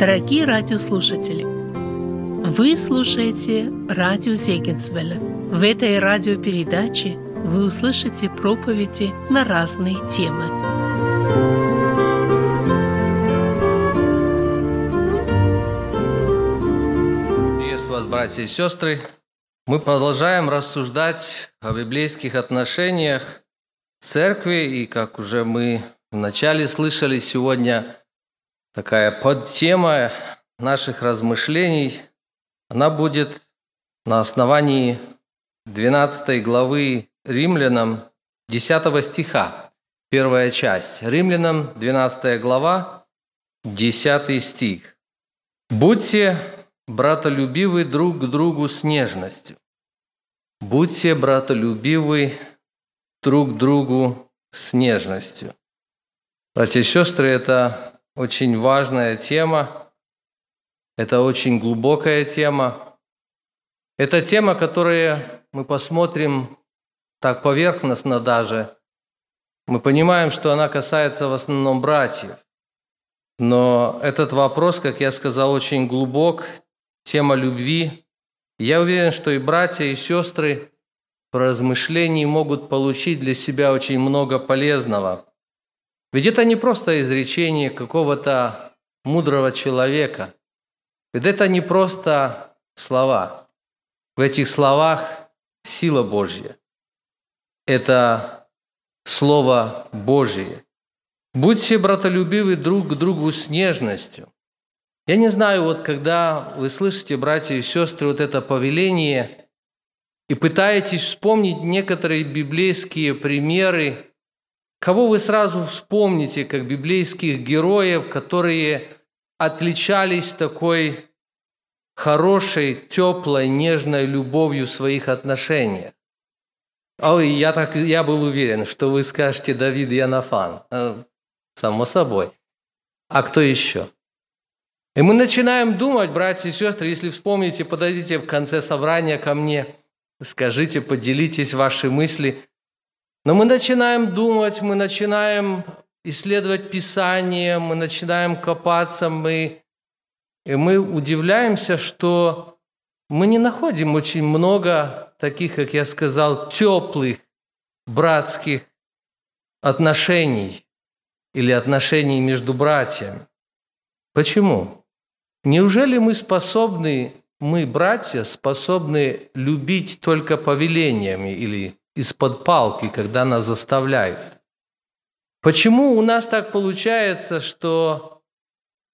Дорогие радиослушатели, вы слушаете радио Зегенсвелля. В этой радиопередаче вы услышите проповеди на разные темы. Приветствую вас, братья и сестры. Мы продолжаем рассуждать о библейских отношениях церкви, и как уже мы вначале слышали сегодня, такая подтема наших размышлений, она будет на основании 12 главы Римлянам 10 стиха, первая часть. Римлянам 12 глава, 10 стих. «Будьте братолюбивы друг к другу с нежностью. Будьте братолюбивы друг к другу с нежностью». Братья и сестры, это очень важная тема, это очень глубокая тема. Это тема, которую мы посмотрим так поверхностно даже. Мы понимаем, что она касается в основном братьев. Но этот вопрос, как я сказал, очень глубок, тема любви. Я уверен, что и братья, и сестры в размышлении могут получить для себя очень много полезного – ведь это не просто изречение какого-то мудрого человека. Ведь это не просто слова. В этих словах сила Божья. Это Слово Божье. Будьте братолюбивы друг к другу с нежностью. Я не знаю, вот когда вы слышите, братья и сестры, вот это повеление и пытаетесь вспомнить некоторые библейские примеры, Кого вы сразу вспомните как библейских героев, которые отличались такой хорошей, теплой, нежной любовью в своих отношениях? Ой, я, так, я был уверен, что вы скажете Давид и Анафан. Э, само собой. А кто еще? И мы начинаем думать, братья и сестры, если вспомните, подойдите в конце собрания ко мне, скажите, поделитесь ваши мысли – но мы начинаем думать, мы начинаем исследовать Писание, мы начинаем копаться, мы, и мы удивляемся, что мы не находим очень много таких, как я сказал, теплых братских отношений или отношений между братьями. Почему? Неужели мы способны, мы, братья, способны любить только повелениями или из-под палки, когда нас заставляют. Почему у нас так получается, что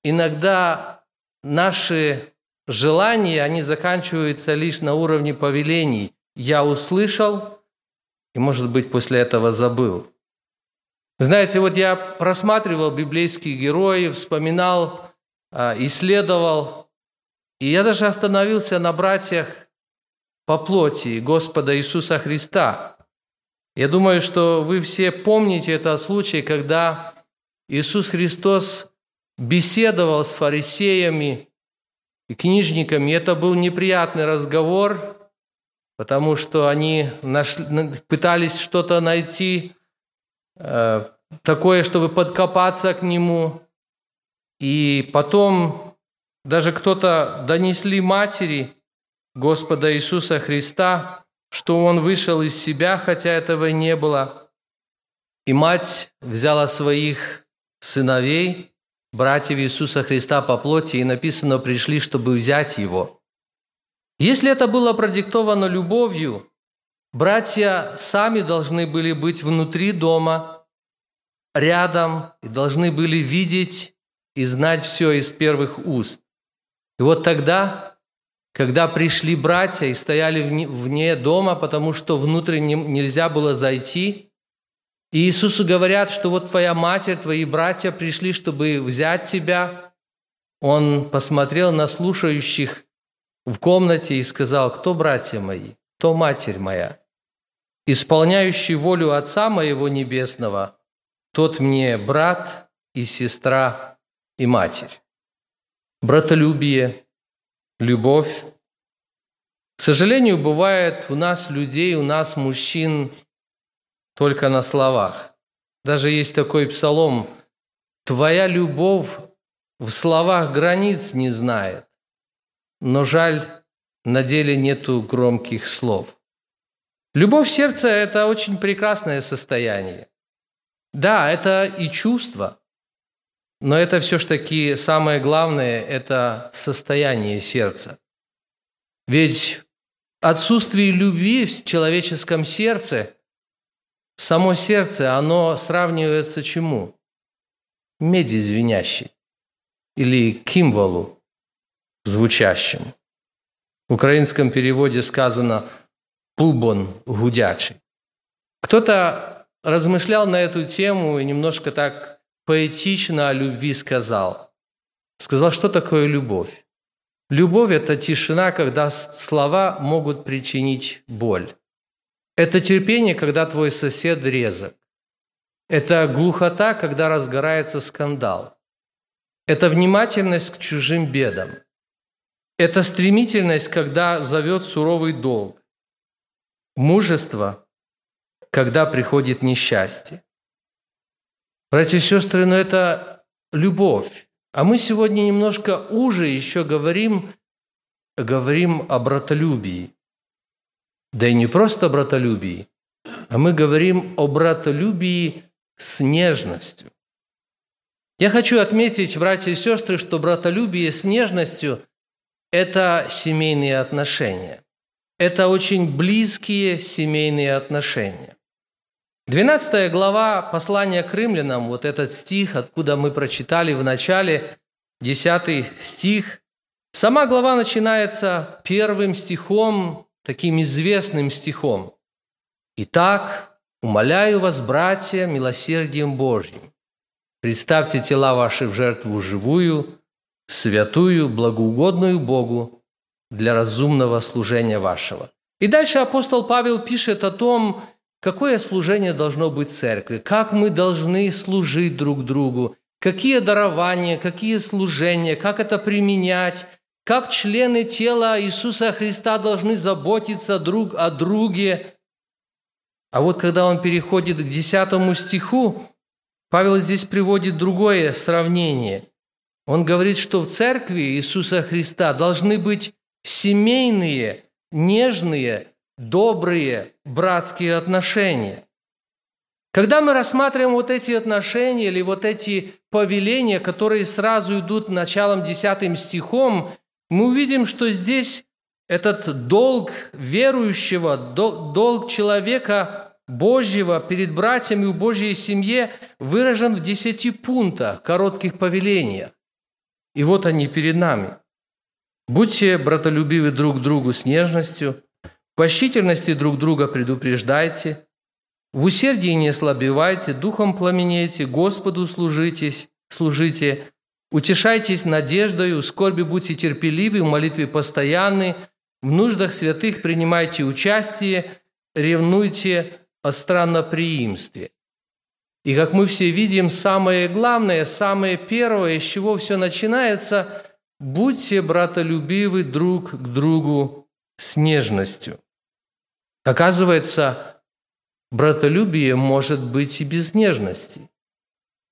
иногда наши желания, они заканчиваются лишь на уровне повелений. Я услышал, и, может быть, после этого забыл. Знаете, вот я просматривал библейских героев, вспоминал, а, исследовал, и я даже остановился на братьях по плоти Господа Иисуса Христа. Я думаю, что вы все помните этот случай, когда Иисус Христос беседовал с фарисеями и книжниками. Это был неприятный разговор, потому что они нашли, пытались что-то найти э, такое, чтобы подкопаться к Нему. И потом даже кто-то донесли матери – Господа Иисуса Христа, что Он вышел из себя, хотя этого не было. И мать взяла своих сыновей, братьев Иисуса Христа по плоти, и написано, пришли, чтобы взять Его. Если это было продиктовано любовью, братья сами должны были быть внутри дома, рядом, и должны были видеть и знать все из первых уст. И вот тогда когда пришли братья и стояли вне дома, потому что внутрь нельзя было зайти, и Иисусу говорят, что вот твоя матерь, твои братья пришли, чтобы взять тебя. Он посмотрел на слушающих в комнате и сказал, кто братья мои, кто матерь моя? Исполняющий волю Отца моего Небесного, тот мне брат и сестра и матерь. Братолюбие – любовь. К сожалению, бывает у нас людей, у нас мужчин только на словах. Даже есть такой псалом «Твоя любовь в словах границ не знает, но жаль, на деле нету громких слов. Любовь сердца – это очень прекрасное состояние. Да, это и чувство, но это все ж таки самое главное – это состояние сердца. Ведь отсутствие любви в человеческом сердце, само сердце, оно сравнивается чему? Меди звенящей или кимвалу звучащему. В украинском переводе сказано «пубон гудячий». Кто-то размышлял на эту тему и немножко так поэтично о любви сказал. Сказал, что такое любовь. Любовь – это тишина, когда слова могут причинить боль. Это терпение, когда твой сосед резок. Это глухота, когда разгорается скандал. Это внимательность к чужим бедам – это стремительность, когда зовет суровый долг. Мужество, когда приходит несчастье. Братья и сестры, но это любовь. А мы сегодня немножко уже еще говорим, говорим о братолюбии. Да и не просто о братолюбии, а мы говорим о братолюбии с нежностью. Я хочу отметить, братья и сестры, что братолюбие с нежностью – это семейные отношения. Это очень близкие семейные отношения. 12 глава послания к римлянам, вот этот стих, откуда мы прочитали в начале, 10 стих, сама глава начинается первым стихом, таким известным стихом. «Итак, умоляю вас, братья, милосердием Божьим, представьте тела ваши в жертву живую, святую, благоугодную Богу для разумного служения вашего». И дальше апостол Павел пишет о том, какое служение должно быть церкви, как мы должны служить друг другу, какие дарования, какие служения, как это применять, как члены тела Иисуса Христа должны заботиться друг о друге. А вот когда он переходит к 10 стиху, Павел здесь приводит другое сравнение – он говорит, что в церкви Иисуса Христа должны быть семейные, нежные, добрые братские отношения. Когда мы рассматриваем вот эти отношения или вот эти повеления, которые сразу идут началом 10 стихом, мы увидим, что здесь этот долг верующего, долг человека Божьего перед братьями в Божьей семье выражен в десяти пунктах, коротких повелениях. И вот они перед нами. Будьте братолюбивы друг другу с нежностью, в пощительности друг друга предупреждайте, в усердии не ослабевайте, духом пламенейте, Господу служитесь, служите, утешайтесь надеждою, в скорби будьте терпеливы, в молитве постоянны, в нуждах святых принимайте участие, ревнуйте о странноприимстве. И как мы все видим, самое главное, самое первое, с чего все начинается, будьте братолюбивы друг к другу с нежностью. Оказывается, братолюбие может быть и без нежности.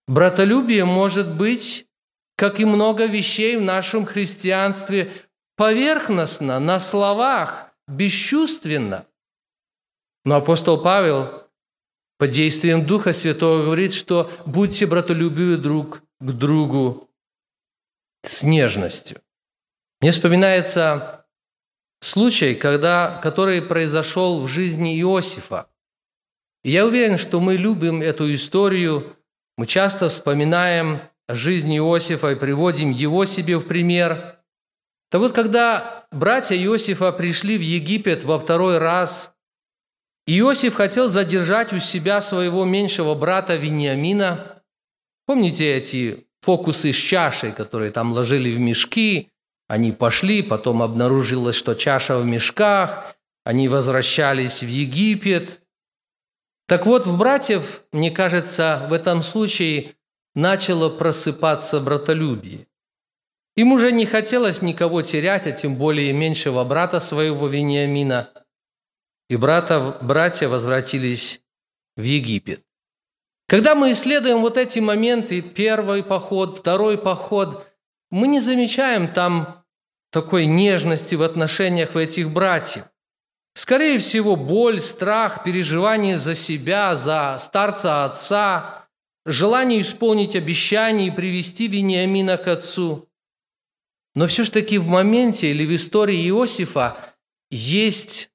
Братолюбие может быть, как и много вещей в нашем христианстве, поверхностно, на словах, бесчувственно. Но апостол Павел под действием Духа Святого говорит, что будьте братолюбивы друг к другу с нежностью. Мне вспоминается случай, когда, который произошел в жизни Иосифа. И я уверен, что мы любим эту историю, мы часто вспоминаем о жизни Иосифа и приводим его себе в пример. Так вот, когда братья Иосифа пришли в Египет во второй раз – Иосиф хотел задержать у себя своего меньшего брата Вениамина. Помните эти фокусы с чашей, которые там ложили в мешки? Они пошли, потом обнаружилось, что чаша в мешках, они возвращались в Египет. Так вот, в братьев, мне кажется, в этом случае начало просыпаться братолюбие. Им уже не хотелось никого терять, а тем более меньшего брата своего Вениамина – и брата, братья возвратились в Египет. Когда мы исследуем вот эти моменты, первый поход, второй поход, мы не замечаем там такой нежности в отношениях в этих братьев. Скорее всего, боль, страх, переживание за себя, за старца отца, желание исполнить обещание и привести Вениамина к отцу. Но все же таки в моменте или в истории Иосифа есть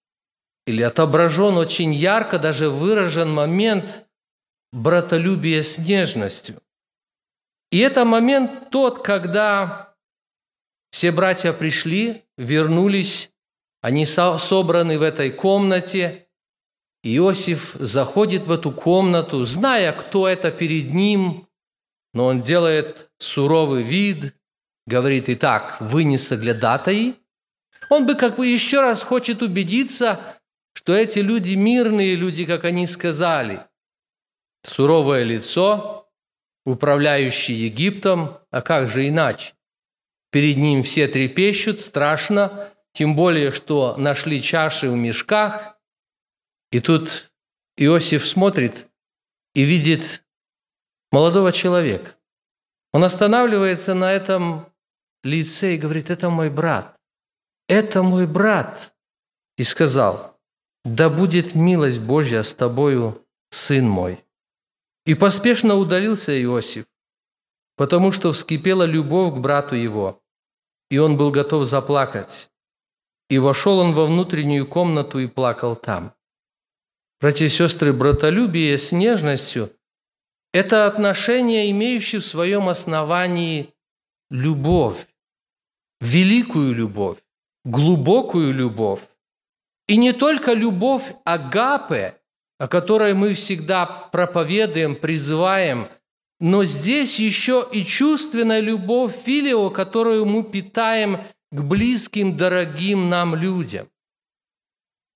или отображен очень ярко, даже выражен момент братолюбия с нежностью. И это момент тот, когда все братья пришли, вернулись, они собраны в этой комнате. Иосиф заходит в эту комнату, зная, кто это перед ним, но он делает суровый вид, говорит, итак, вы не соглядатаи. Он бы как бы еще раз хочет убедиться, что эти люди мирные люди, как они сказали. Суровое лицо, управляющий Египтом, а как же иначе? Перед ним все трепещут, страшно, тем более, что нашли чаши в мешках. И тут Иосиф смотрит и видит молодого человека. Он останавливается на этом лице и говорит, это мой брат, это мой брат. И сказал, да будет милость Божья с тобою, сын мой. И поспешно удалился Иосиф, потому что вскипела любовь к брату его, и он был готов заплакать. И вошел он во внутреннюю комнату и плакал там. Братья и сестры, братолюбие с нежностью – это отношение, имеющее в своем основании любовь, великую любовь, глубокую любовь. И не только любовь агапе, о которой мы всегда проповедуем, призываем, но здесь еще и чувственная любовь филио, которую мы питаем к близким, дорогим нам людям.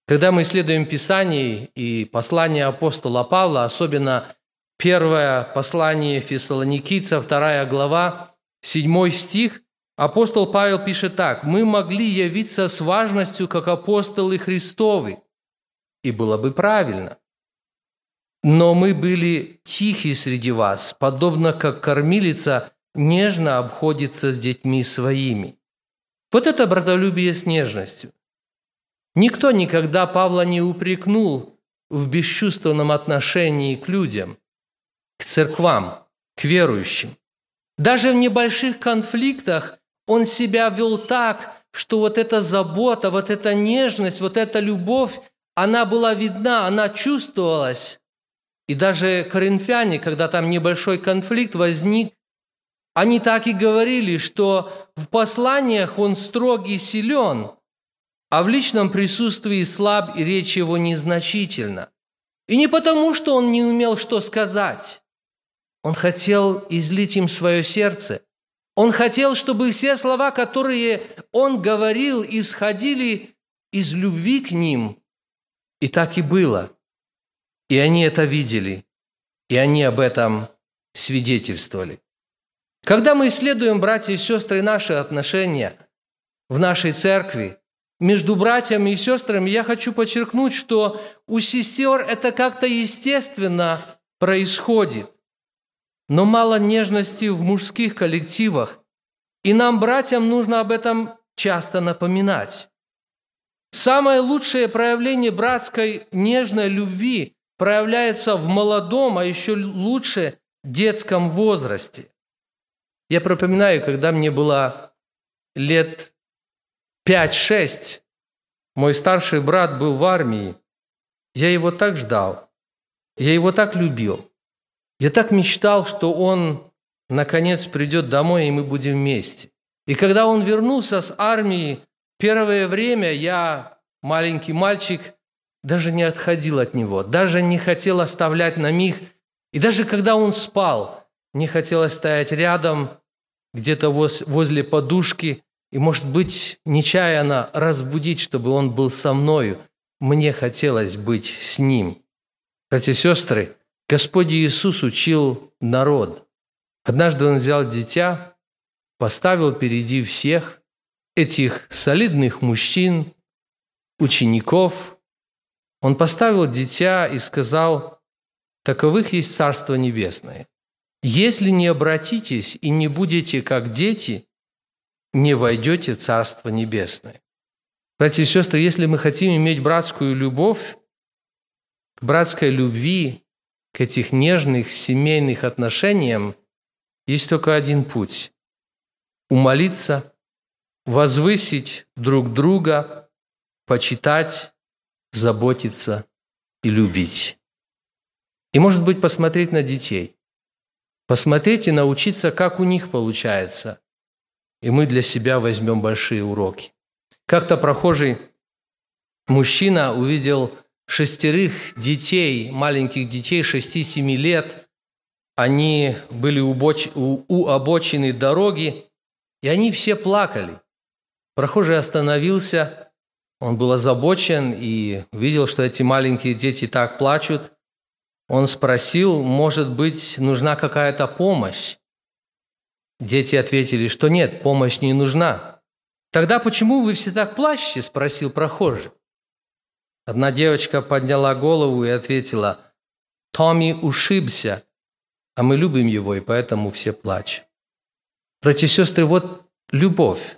Когда мы исследуем Писание и послание апостола Павла, особенно первое послание Фессалоникийца, вторая глава, седьмой стих, Апостол Павел пишет так, «Мы могли явиться с важностью, как апостолы Христовы». И было бы правильно. Но мы были тихи среди вас, подобно как кормилица нежно обходится с детьми своими. Вот это братолюбие с нежностью. Никто никогда Павла не упрекнул в бесчувственном отношении к людям, к церквам, к верующим. Даже в небольших конфликтах он себя вел так, что вот эта забота, вот эта нежность, вот эта любовь, она была видна, она чувствовалась. И даже коринфяне, когда там небольшой конфликт возник, они так и говорили, что в посланиях он строгий и силен, а в личном присутствии слаб и речь его незначительна. И не потому, что он не умел что сказать. Он хотел излить им свое сердце – он хотел, чтобы все слова, которые он говорил, исходили из любви к ним. И так и было. И они это видели, и они об этом свидетельствовали. Когда мы исследуем, братья и сестры, наши отношения в нашей церкви, между братьями и сестрами, я хочу подчеркнуть, что у сестер это как-то естественно происходит но мало нежности в мужских коллективах, и нам, братьям, нужно об этом часто напоминать. Самое лучшее проявление братской нежной любви проявляется в молодом, а еще лучше детском возрасте. Я пропоминаю, когда мне было лет 5-6, мой старший брат был в армии. Я его так ждал, я его так любил – я так мечтал, что он наконец придет домой, и мы будем вместе. И когда он вернулся с армии, первое время я, маленький мальчик, даже не отходил от него, даже не хотел оставлять на миг. И даже когда он спал, не хотелось стоять рядом, где-то возле подушки, и, может быть, нечаянно разбудить, чтобы он был со мною. Мне хотелось быть с ним. Братья и сестры, Господь Иисус учил народ. Однажды Он взял дитя, поставил впереди всех этих солидных мужчин, учеников. Он поставил дитя и сказал, таковых есть Царство Небесное. Если не обратитесь и не будете как дети, не войдете в Царство Небесное. Братья и сестры, если мы хотим иметь братскую любовь, к братской любви, к этих нежных семейных отношениям, есть только один путь – умолиться, возвысить друг друга, почитать, заботиться и любить. И, может быть, посмотреть на детей. Посмотреть и научиться, как у них получается. И мы для себя возьмем большие уроки. Как-то прохожий мужчина увидел шестерых детей, маленьких детей, 6-7 лет. Они были у, боч... у обочины дороги, и они все плакали. Прохожий остановился, он был озабочен и видел, что эти маленькие дети так плачут. Он спросил, может быть, нужна какая-то помощь. Дети ответили, что нет, помощь не нужна. «Тогда почему вы все так плачете?» – спросил прохожий. Одна девочка подняла голову и ответила, «Томми ушибся, а мы любим его, и поэтому все плачут». Братья и сестры, вот любовь.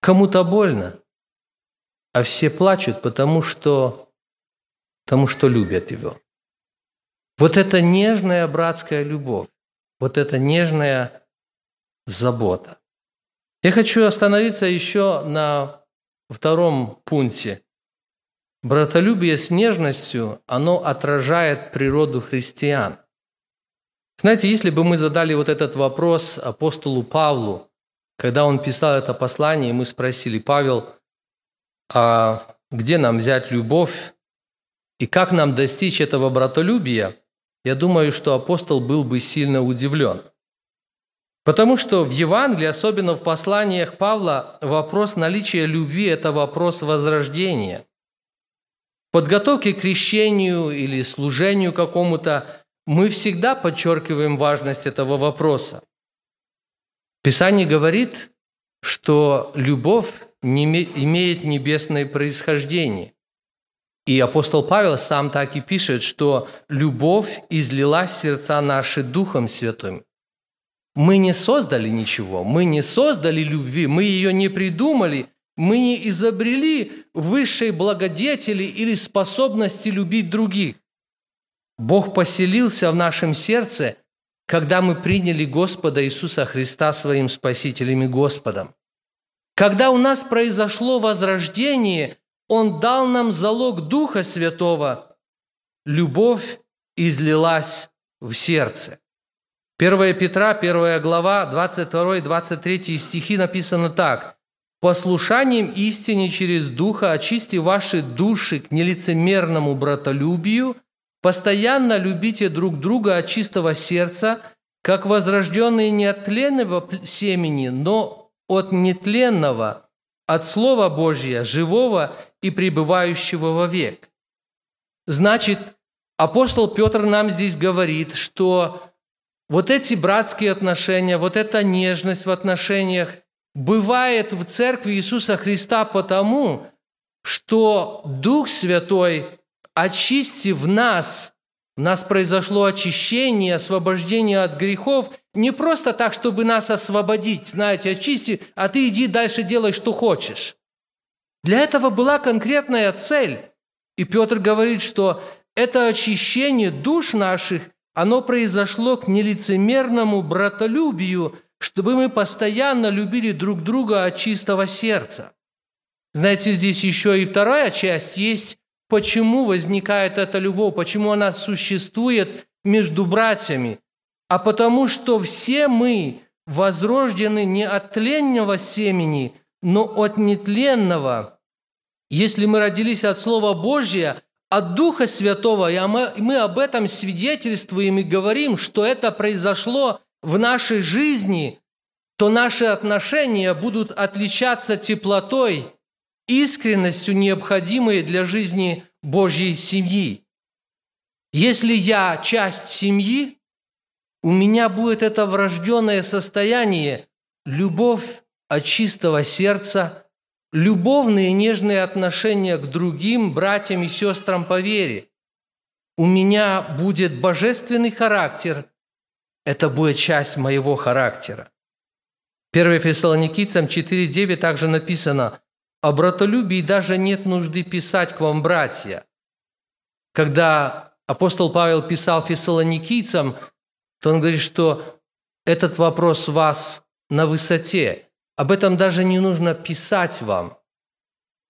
Кому-то больно, а все плачут, потому что, потому что любят его. Вот это нежная братская любовь, вот это нежная забота. Я хочу остановиться еще на втором пункте – Братолюбие с нежностью, оно отражает природу христиан. Знаете, если бы мы задали вот этот вопрос апостолу Павлу, когда он писал это послание, и мы спросили, Павел, а где нам взять любовь и как нам достичь этого братолюбия, я думаю, что апостол был бы сильно удивлен. Потому что в Евангелии, особенно в посланиях Павла, вопрос наличия любви – это вопрос возрождения – подготовке к крещению или служению какому-то мы всегда подчеркиваем важность этого вопроса. Писание говорит, что любовь имеет небесное происхождение. И апостол Павел сам так и пишет, что любовь излилась сердца наши Духом Святым. Мы не создали ничего, мы не создали любви, мы ее не придумали, мы не изобрели высшей благодетели или способности любить других. Бог поселился в нашем сердце, когда мы приняли Господа Иисуса Христа своим Спасителем и Господом. Когда у нас произошло возрождение, Он дал нам залог Духа Святого. Любовь излилась в сердце. 1 Петра, 1 глава, 22-23 стихи написано так послушанием истине через Духа очисти ваши души к нелицемерному братолюбию, постоянно любите друг друга от чистого сердца, как возрожденные не от тленного семени, но от нетленного, от Слова Божия, живого и пребывающего вовек. Значит, апостол Петр нам здесь говорит, что вот эти братские отношения, вот эта нежность в отношениях – бывает в Церкви Иисуса Христа потому, что Дух Святой, очистив нас, у нас произошло очищение, освобождение от грехов, не просто так, чтобы нас освободить, знаете, очисти, а ты иди дальше делай, что хочешь. Для этого была конкретная цель. И Петр говорит, что это очищение душ наших, оно произошло к нелицемерному братолюбию – чтобы мы постоянно любили друг друга от чистого сердца. Знаете, здесь еще и вторая часть есть, почему возникает эта любовь, почему она существует между братьями. А потому что все мы возрождены не от тленного семени, но от нетленного. Если мы родились от Слова Божия, от Духа Святого, и мы, об этом свидетельствуем и говорим, что это произошло в нашей жизни, то наши отношения будут отличаться теплотой, искренностью, необходимой для жизни Божьей семьи. Если я часть семьи, у меня будет это врожденное состояние, любовь от чистого сердца, любовные нежные отношения к другим братьям и сестрам по вере. У меня будет божественный характер – это будет часть моего характера. 1 Фессалоникийцам 4.9 также написано «О братолюбии даже нет нужды писать к вам, братья». Когда апостол Павел писал фессалоникийцам, то он говорит, что этот вопрос вас на высоте. Об этом даже не нужно писать вам.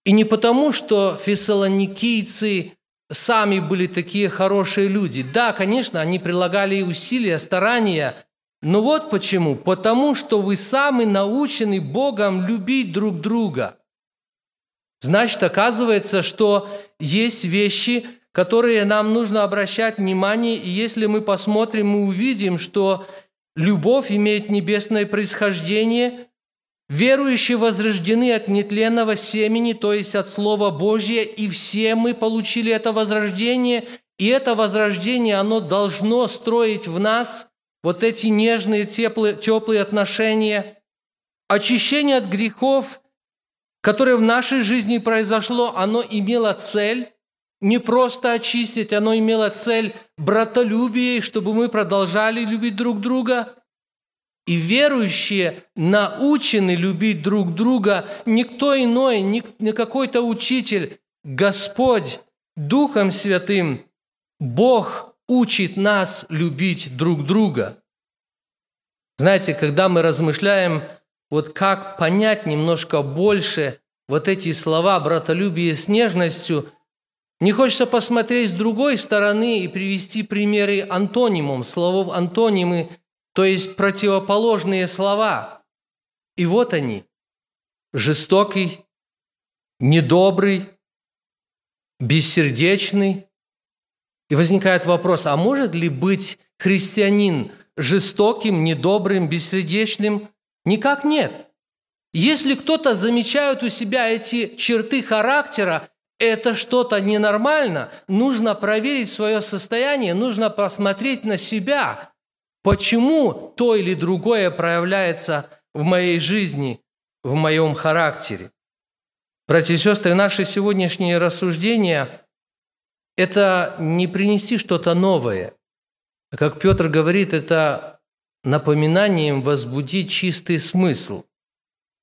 И не потому, что фессалоникийцы сами были такие хорошие люди. Да, конечно, они прилагали усилия, старания, но вот почему. Потому что вы сами научены Богом любить друг друга. Значит, оказывается, что есть вещи, которые нам нужно обращать внимание, и если мы посмотрим, мы увидим, что любовь имеет небесное происхождение, верующие возрождены от нетленного семени, то есть от Слова Божьего, и все мы получили это возрождение, и это возрождение, оно должно строить в нас вот эти нежные, теплые, теплые отношения. Очищение от грехов, которое в нашей жизни произошло, оно имело цель не просто очистить, оно имело цель братолюбия, чтобы мы продолжали любить друг друга. И верующие научены любить друг друга никто иной, не, не какой-то учитель, Господь, Духом Святым, Бог учит нас любить друг друга. Знаете, когда мы размышляем, вот как понять немножко больше вот эти слова братолюбие с нежностью – не хочется посмотреть с другой стороны и привести примеры антонимум, словов антонимы, то есть противоположные слова. И вот они. Жестокий, недобрый, бессердечный. И возникает вопрос, а может ли быть христианин жестоким, недобрым, бессердечным? Никак нет. Если кто-то замечает у себя эти черты характера, это что-то ненормально, нужно проверить свое состояние, нужно посмотреть на себя, почему то или другое проявляется в моей жизни, в моем характере. Братья и сестры, наши сегодняшние рассуждения – это не принести что-то новое. Как Петр говорит, это напоминанием возбудить чистый смысл.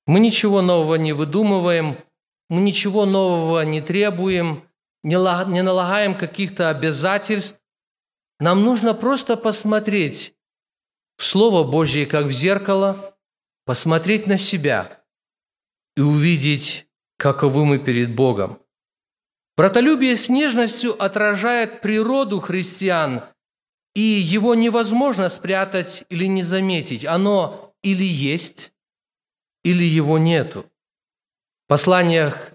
Мы ничего нового не выдумываем – мы ничего нового не требуем, не налагаем каких-то обязательств. Нам нужно просто посмотреть в Слово Божье, как в зеркало, посмотреть на себя и увидеть, каковы мы перед Богом. Братолюбие с нежностью отражает природу христиан, и его невозможно спрятать или не заметить. Оно или есть, или его нету посланиях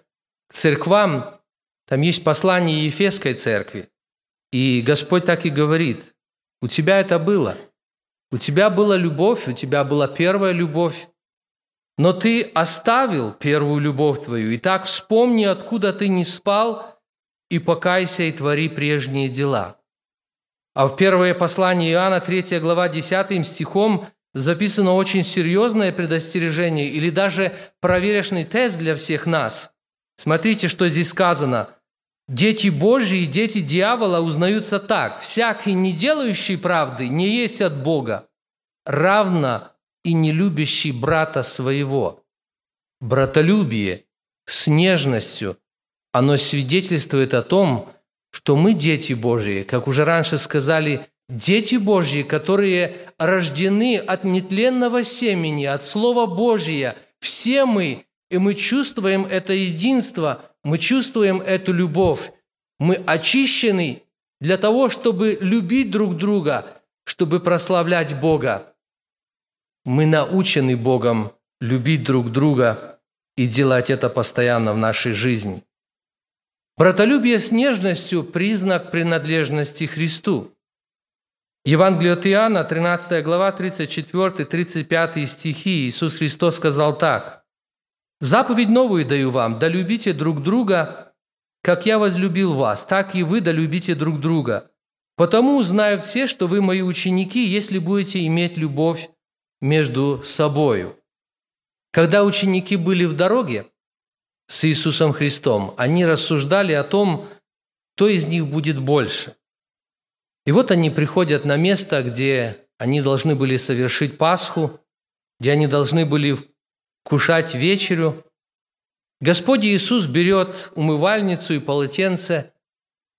к церквам, там есть послание Ефесской церкви. И Господь так и говорит, у тебя это было. У тебя была любовь, у тебя была первая любовь, но ты оставил первую любовь твою. И так вспомни, откуда ты не спал, и покайся и твори прежние дела. А в первое послание Иоанна, 3 глава, 10 стихом записано очень серьезное предостережение или даже проверочный тест для всех нас. Смотрите, что здесь сказано. Дети Божьи и дети дьявола узнаются так. «Всякий, не делающий правды, не есть от Бога, равно и не любящий брата своего». Братолюбие с нежностью, оно свидетельствует о том, что мы дети Божьи, как уже раньше сказали, Дети Божьи, которые рождены от нетленного семени, от Слова Божия, все мы, и мы чувствуем это единство, мы чувствуем эту любовь. Мы очищены для того, чтобы любить друг друга, чтобы прославлять Бога. Мы научены Богом любить друг друга и делать это постоянно в нашей жизни. Братолюбие с нежностью – признак принадлежности Христу. Евангелие от Иоанна, 13 глава, 34-35 стихи. Иисус Христос сказал так. «Заповедь новую даю вам, да любите друг друга, как я возлюбил вас, так и вы да любите друг друга. Потому узнаю все, что вы мои ученики, если будете иметь любовь между собою». Когда ученики были в дороге с Иисусом Христом, они рассуждали о том, кто из них будет больше. И вот они приходят на место, где они должны были совершить Пасху. где они должны были кушать вечерю, Господь Иисус берет умывальницу и полотенце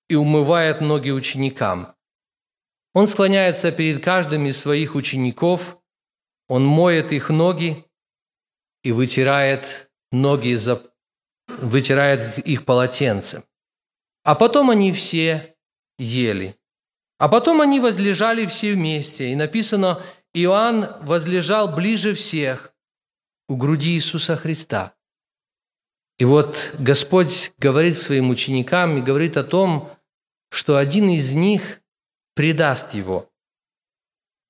и умывает ноги ученикам. Он склоняется перед каждым из своих учеников, он моет их ноги и вытирает ноги, вытирает их полотенцем. А потом они все ели. А потом они возлежали все вместе. И написано, Иоанн возлежал ближе всех у груди Иисуса Христа. И вот Господь говорит своим ученикам и говорит о том, что один из них предаст его.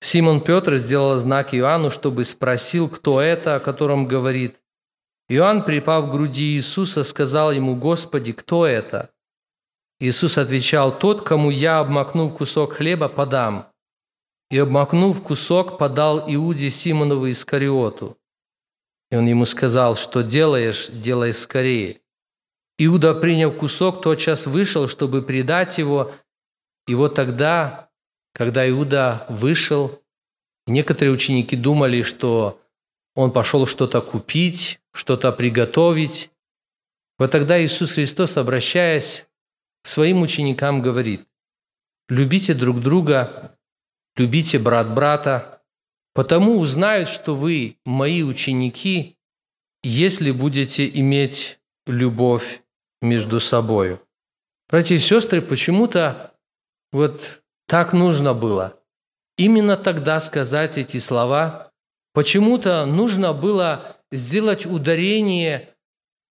Симон Петр сделал знак Иоанну, чтобы спросил, кто это, о котором говорит. Иоанн, припав к груди Иисуса, сказал ему, «Господи, кто это?» Иисус отвечал, «Тот, кому я, обмакнув кусок хлеба, подам». И, обмакнув кусок, подал Иуде Симонову Искариоту. И он ему сказал, «Что делаешь, делай скорее». Иуда, приняв кусок, тотчас вышел, чтобы предать его. И вот тогда, когда Иуда вышел, некоторые ученики думали, что он пошел что-то купить, что-то приготовить. Вот тогда Иисус Христос, обращаясь своим ученикам говорит, «Любите друг друга, любите брат брата, потому узнают, что вы мои ученики, если будете иметь любовь между собой». Братья и сестры, почему-то вот так нужно было именно тогда сказать эти слова, почему-то нужно было сделать ударение,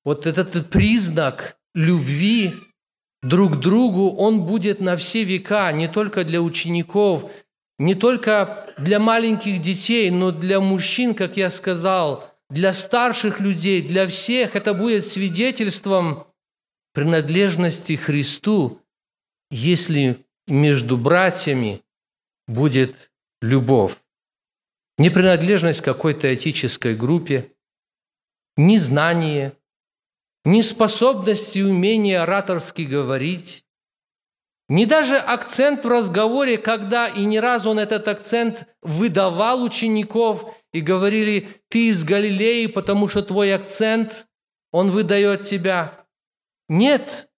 вот этот признак любви друг другу, он будет на все века, не только для учеников, не только для маленьких детей, но для мужчин, как я сказал, для старших людей, для всех. Это будет свидетельством принадлежности Христу, если между братьями будет любовь. Не принадлежность какой-то этической группе, не знание, ни способности и умения ораторски говорить, ни даже акцент в разговоре, когда и не раз он этот акцент выдавал учеников и говорили, ты из Галилеи, потому что твой акцент, он выдает тебя. Нет,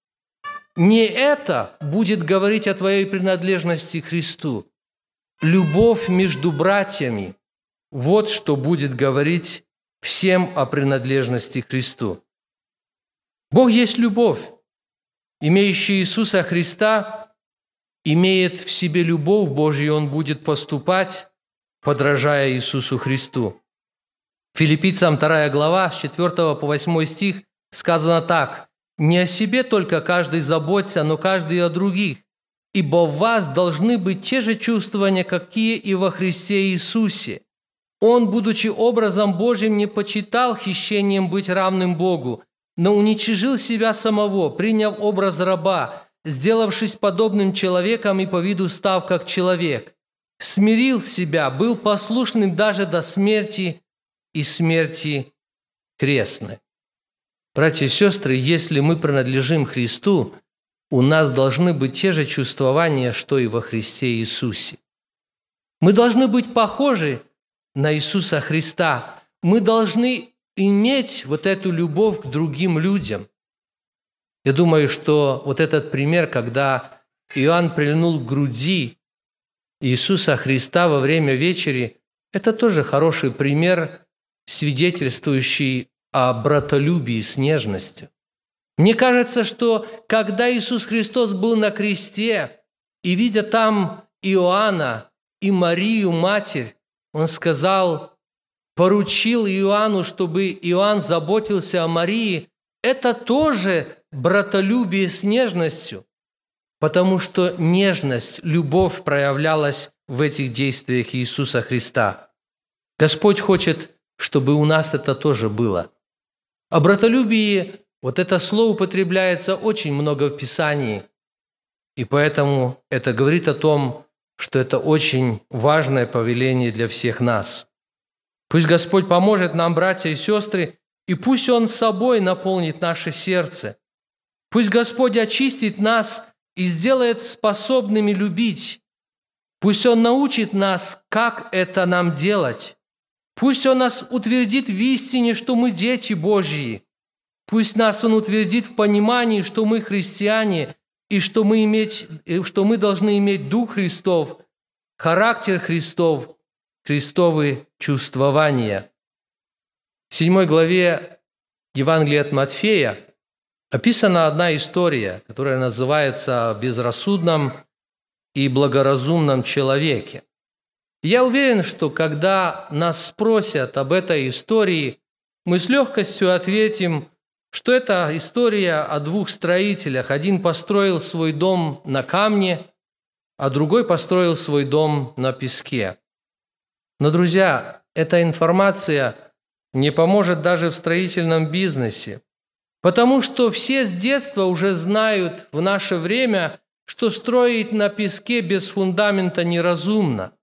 не это будет говорить о твоей принадлежности к Христу. Любовь между братьями – вот что будет говорить всем о принадлежности к Христу. Бог есть любовь. Имеющий Иисуса Христа имеет в себе любовь Божью, он будет поступать, подражая Иисусу Христу. Филиппийцам 2 глава, с 4 по 8 стих сказано так. «Не о себе только каждый заботься, но каждый о других, ибо в вас должны быть те же чувствования, какие и во Христе Иисусе. Он, будучи образом Божьим, не почитал хищением быть равным Богу, но уничижил себя самого, приняв образ раба, сделавшись подобным человеком и по виду став как человек. Смирил себя, был послушным даже до смерти и смерти крестной. Братья и сестры, если мы принадлежим Христу, у нас должны быть те же чувствования, что и во Христе Иисусе. Мы должны быть похожи на Иисуса Христа. Мы должны иметь вот эту любовь к другим людям. Я думаю, что вот этот пример, когда Иоанн прильнул к груди Иисуса Христа во время вечери, это тоже хороший пример, свидетельствующий о братолюбии с нежностью. Мне кажется, что когда Иисус Христос был на кресте, и видя там Иоанна и Марию, матерь, Он сказал, поручил Иоанну, чтобы Иоанн заботился о Марии, это тоже братолюбие с нежностью, потому что нежность, любовь проявлялась в этих действиях Иисуса Христа. Господь хочет, чтобы у нас это тоже было. О братолюбии вот это слово употребляется очень много в Писании, и поэтому это говорит о том, что это очень важное повеление для всех нас – Пусть Господь поможет нам, братья и сестры, и пусть Он собой наполнит наше сердце. Пусть Господь очистит нас и сделает способными любить. Пусть Он научит нас, как это нам делать. Пусть Он нас утвердит в истине, что мы дети Божьи. Пусть нас Он утвердит в понимании, что мы христиане, и что мы, иметь, что мы должны иметь Дух Христов, характер Христов, Христовые чувствования. В седьмой главе Евангелия от Матфея описана одна история, которая называется «Безрассудном и благоразумном человеке». Я уверен, что когда нас спросят об этой истории, мы с легкостью ответим, что это история о двух строителях. Один построил свой дом на камне, а другой построил свой дом на песке. Но, друзья, эта информация не поможет даже в строительном бизнесе, потому что все с детства уже знают в наше время, что строить на песке без фундамента неразумно –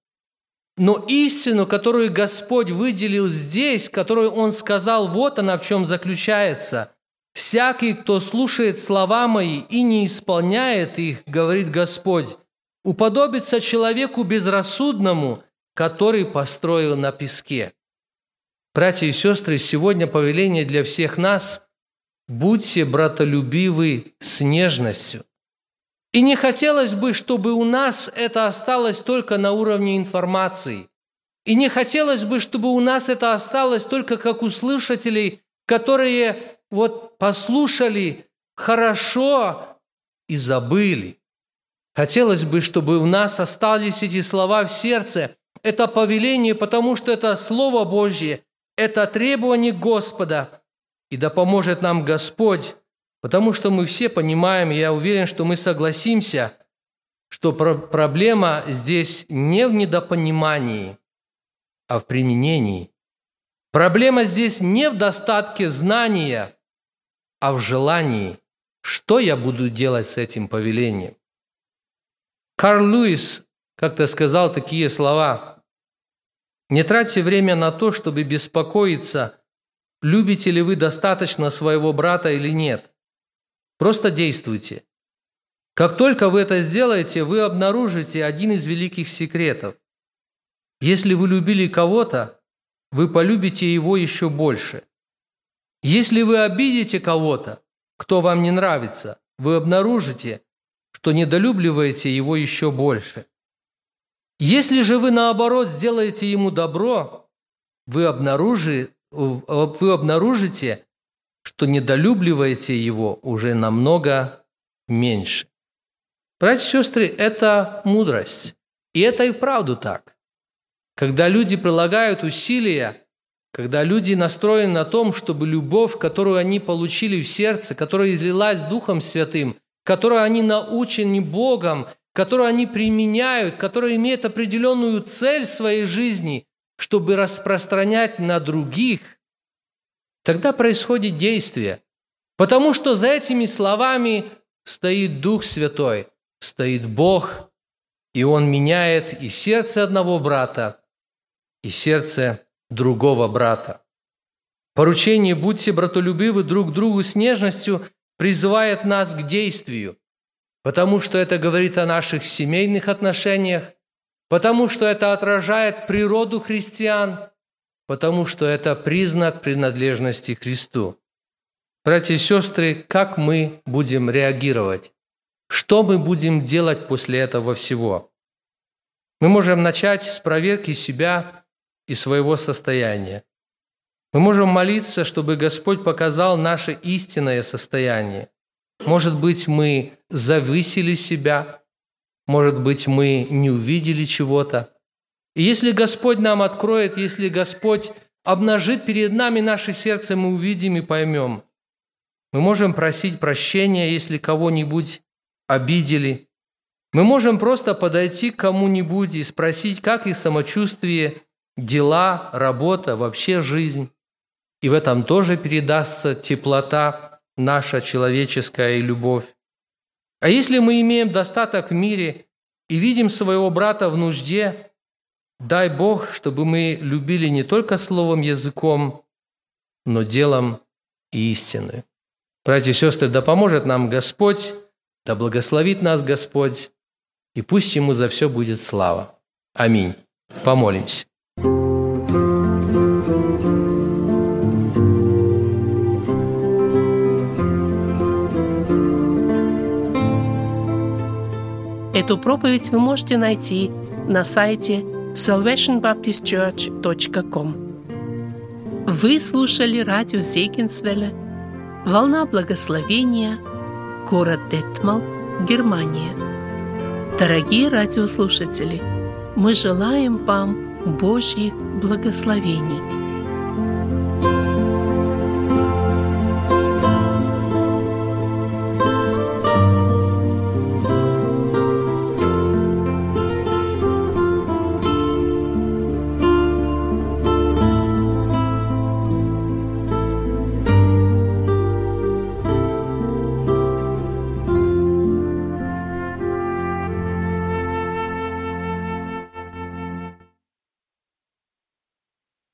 но истину, которую Господь выделил здесь, которую Он сказал, вот она в чем заключается. «Всякий, кто слушает слова мои и не исполняет их, — говорит Господь, — уподобится человеку безрассудному, который построил на песке». Братья и сестры, сегодня повеление для всех нас – будьте братолюбивы с нежностью. И не хотелось бы, чтобы у нас это осталось только на уровне информации. И не хотелось бы, чтобы у нас это осталось только как у слушателей, которые вот послушали хорошо и забыли. Хотелось бы, чтобы у нас остались эти слова в сердце. Это повеление, потому что это Слово Божье, это требование Господа. И да поможет нам Господь Потому что мы все понимаем, я уверен, что мы согласимся, что проблема здесь не в недопонимании, а в применении. Проблема здесь не в достатке знания, а в желании, что я буду делать с этим повелением. Карл Луис как-то сказал такие слова. «Не тратьте время на то, чтобы беспокоиться, любите ли вы достаточно своего брата или нет. Просто действуйте. Как только вы это сделаете, вы обнаружите один из великих секретов. Если вы любили кого-то, вы полюбите его еще больше. Если вы обидите кого-то, кто вам не нравится, вы обнаружите, что недолюбливаете его еще больше. Если же вы, наоборот, сделаете ему добро, вы, обнаружи, вы обнаружите, что недолюбливаете его уже намного меньше. Братья и сестры, это мудрость. И это и вправду так. Когда люди прилагают усилия, когда люди настроены на том, чтобы любовь, которую они получили в сердце, которая излилась Духом Святым, которую они научены Богом, которую они применяют, которая имеет определенную цель в своей жизни, чтобы распространять на других – тогда происходит действие. Потому что за этими словами стоит Дух Святой, стоит Бог, и Он меняет и сердце одного брата, и сердце другого брата. Поручение «Будьте братолюбивы друг другу с нежностью» призывает нас к действию, потому что это говорит о наших семейных отношениях, потому что это отражает природу христиан, потому что это признак принадлежности Христу. Братья и сестры, как мы будем реагировать? Что мы будем делать после этого всего? Мы можем начать с проверки себя и своего состояния. Мы можем молиться, чтобы Господь показал наше истинное состояние. Может быть, мы завысили себя, может быть, мы не увидели чего-то, и если Господь нам откроет, если Господь обнажит перед нами наше сердце, мы увидим и поймем. Мы можем просить прощения, если кого-нибудь обидели. Мы можем просто подойти к кому-нибудь и спросить, как их самочувствие, дела, работа, вообще жизнь. И в этом тоже передастся теплота наша человеческая любовь. А если мы имеем достаток в мире и видим своего брата в нужде, Дай Бог, чтобы мы любили не только словом, языком, но делом и истины. Братья и сестры, да поможет нам Господь, да благословит нас Господь, и пусть Ему за все будет слава. Аминь. Помолимся. Эту проповедь вы можете найти на сайте salvationbaptistchurch.com. Вы слушали радио Зейгенсвелля «Волна благословения», город Детмал, Германия. Дорогие радиослушатели, мы желаем вам Божьих благословений –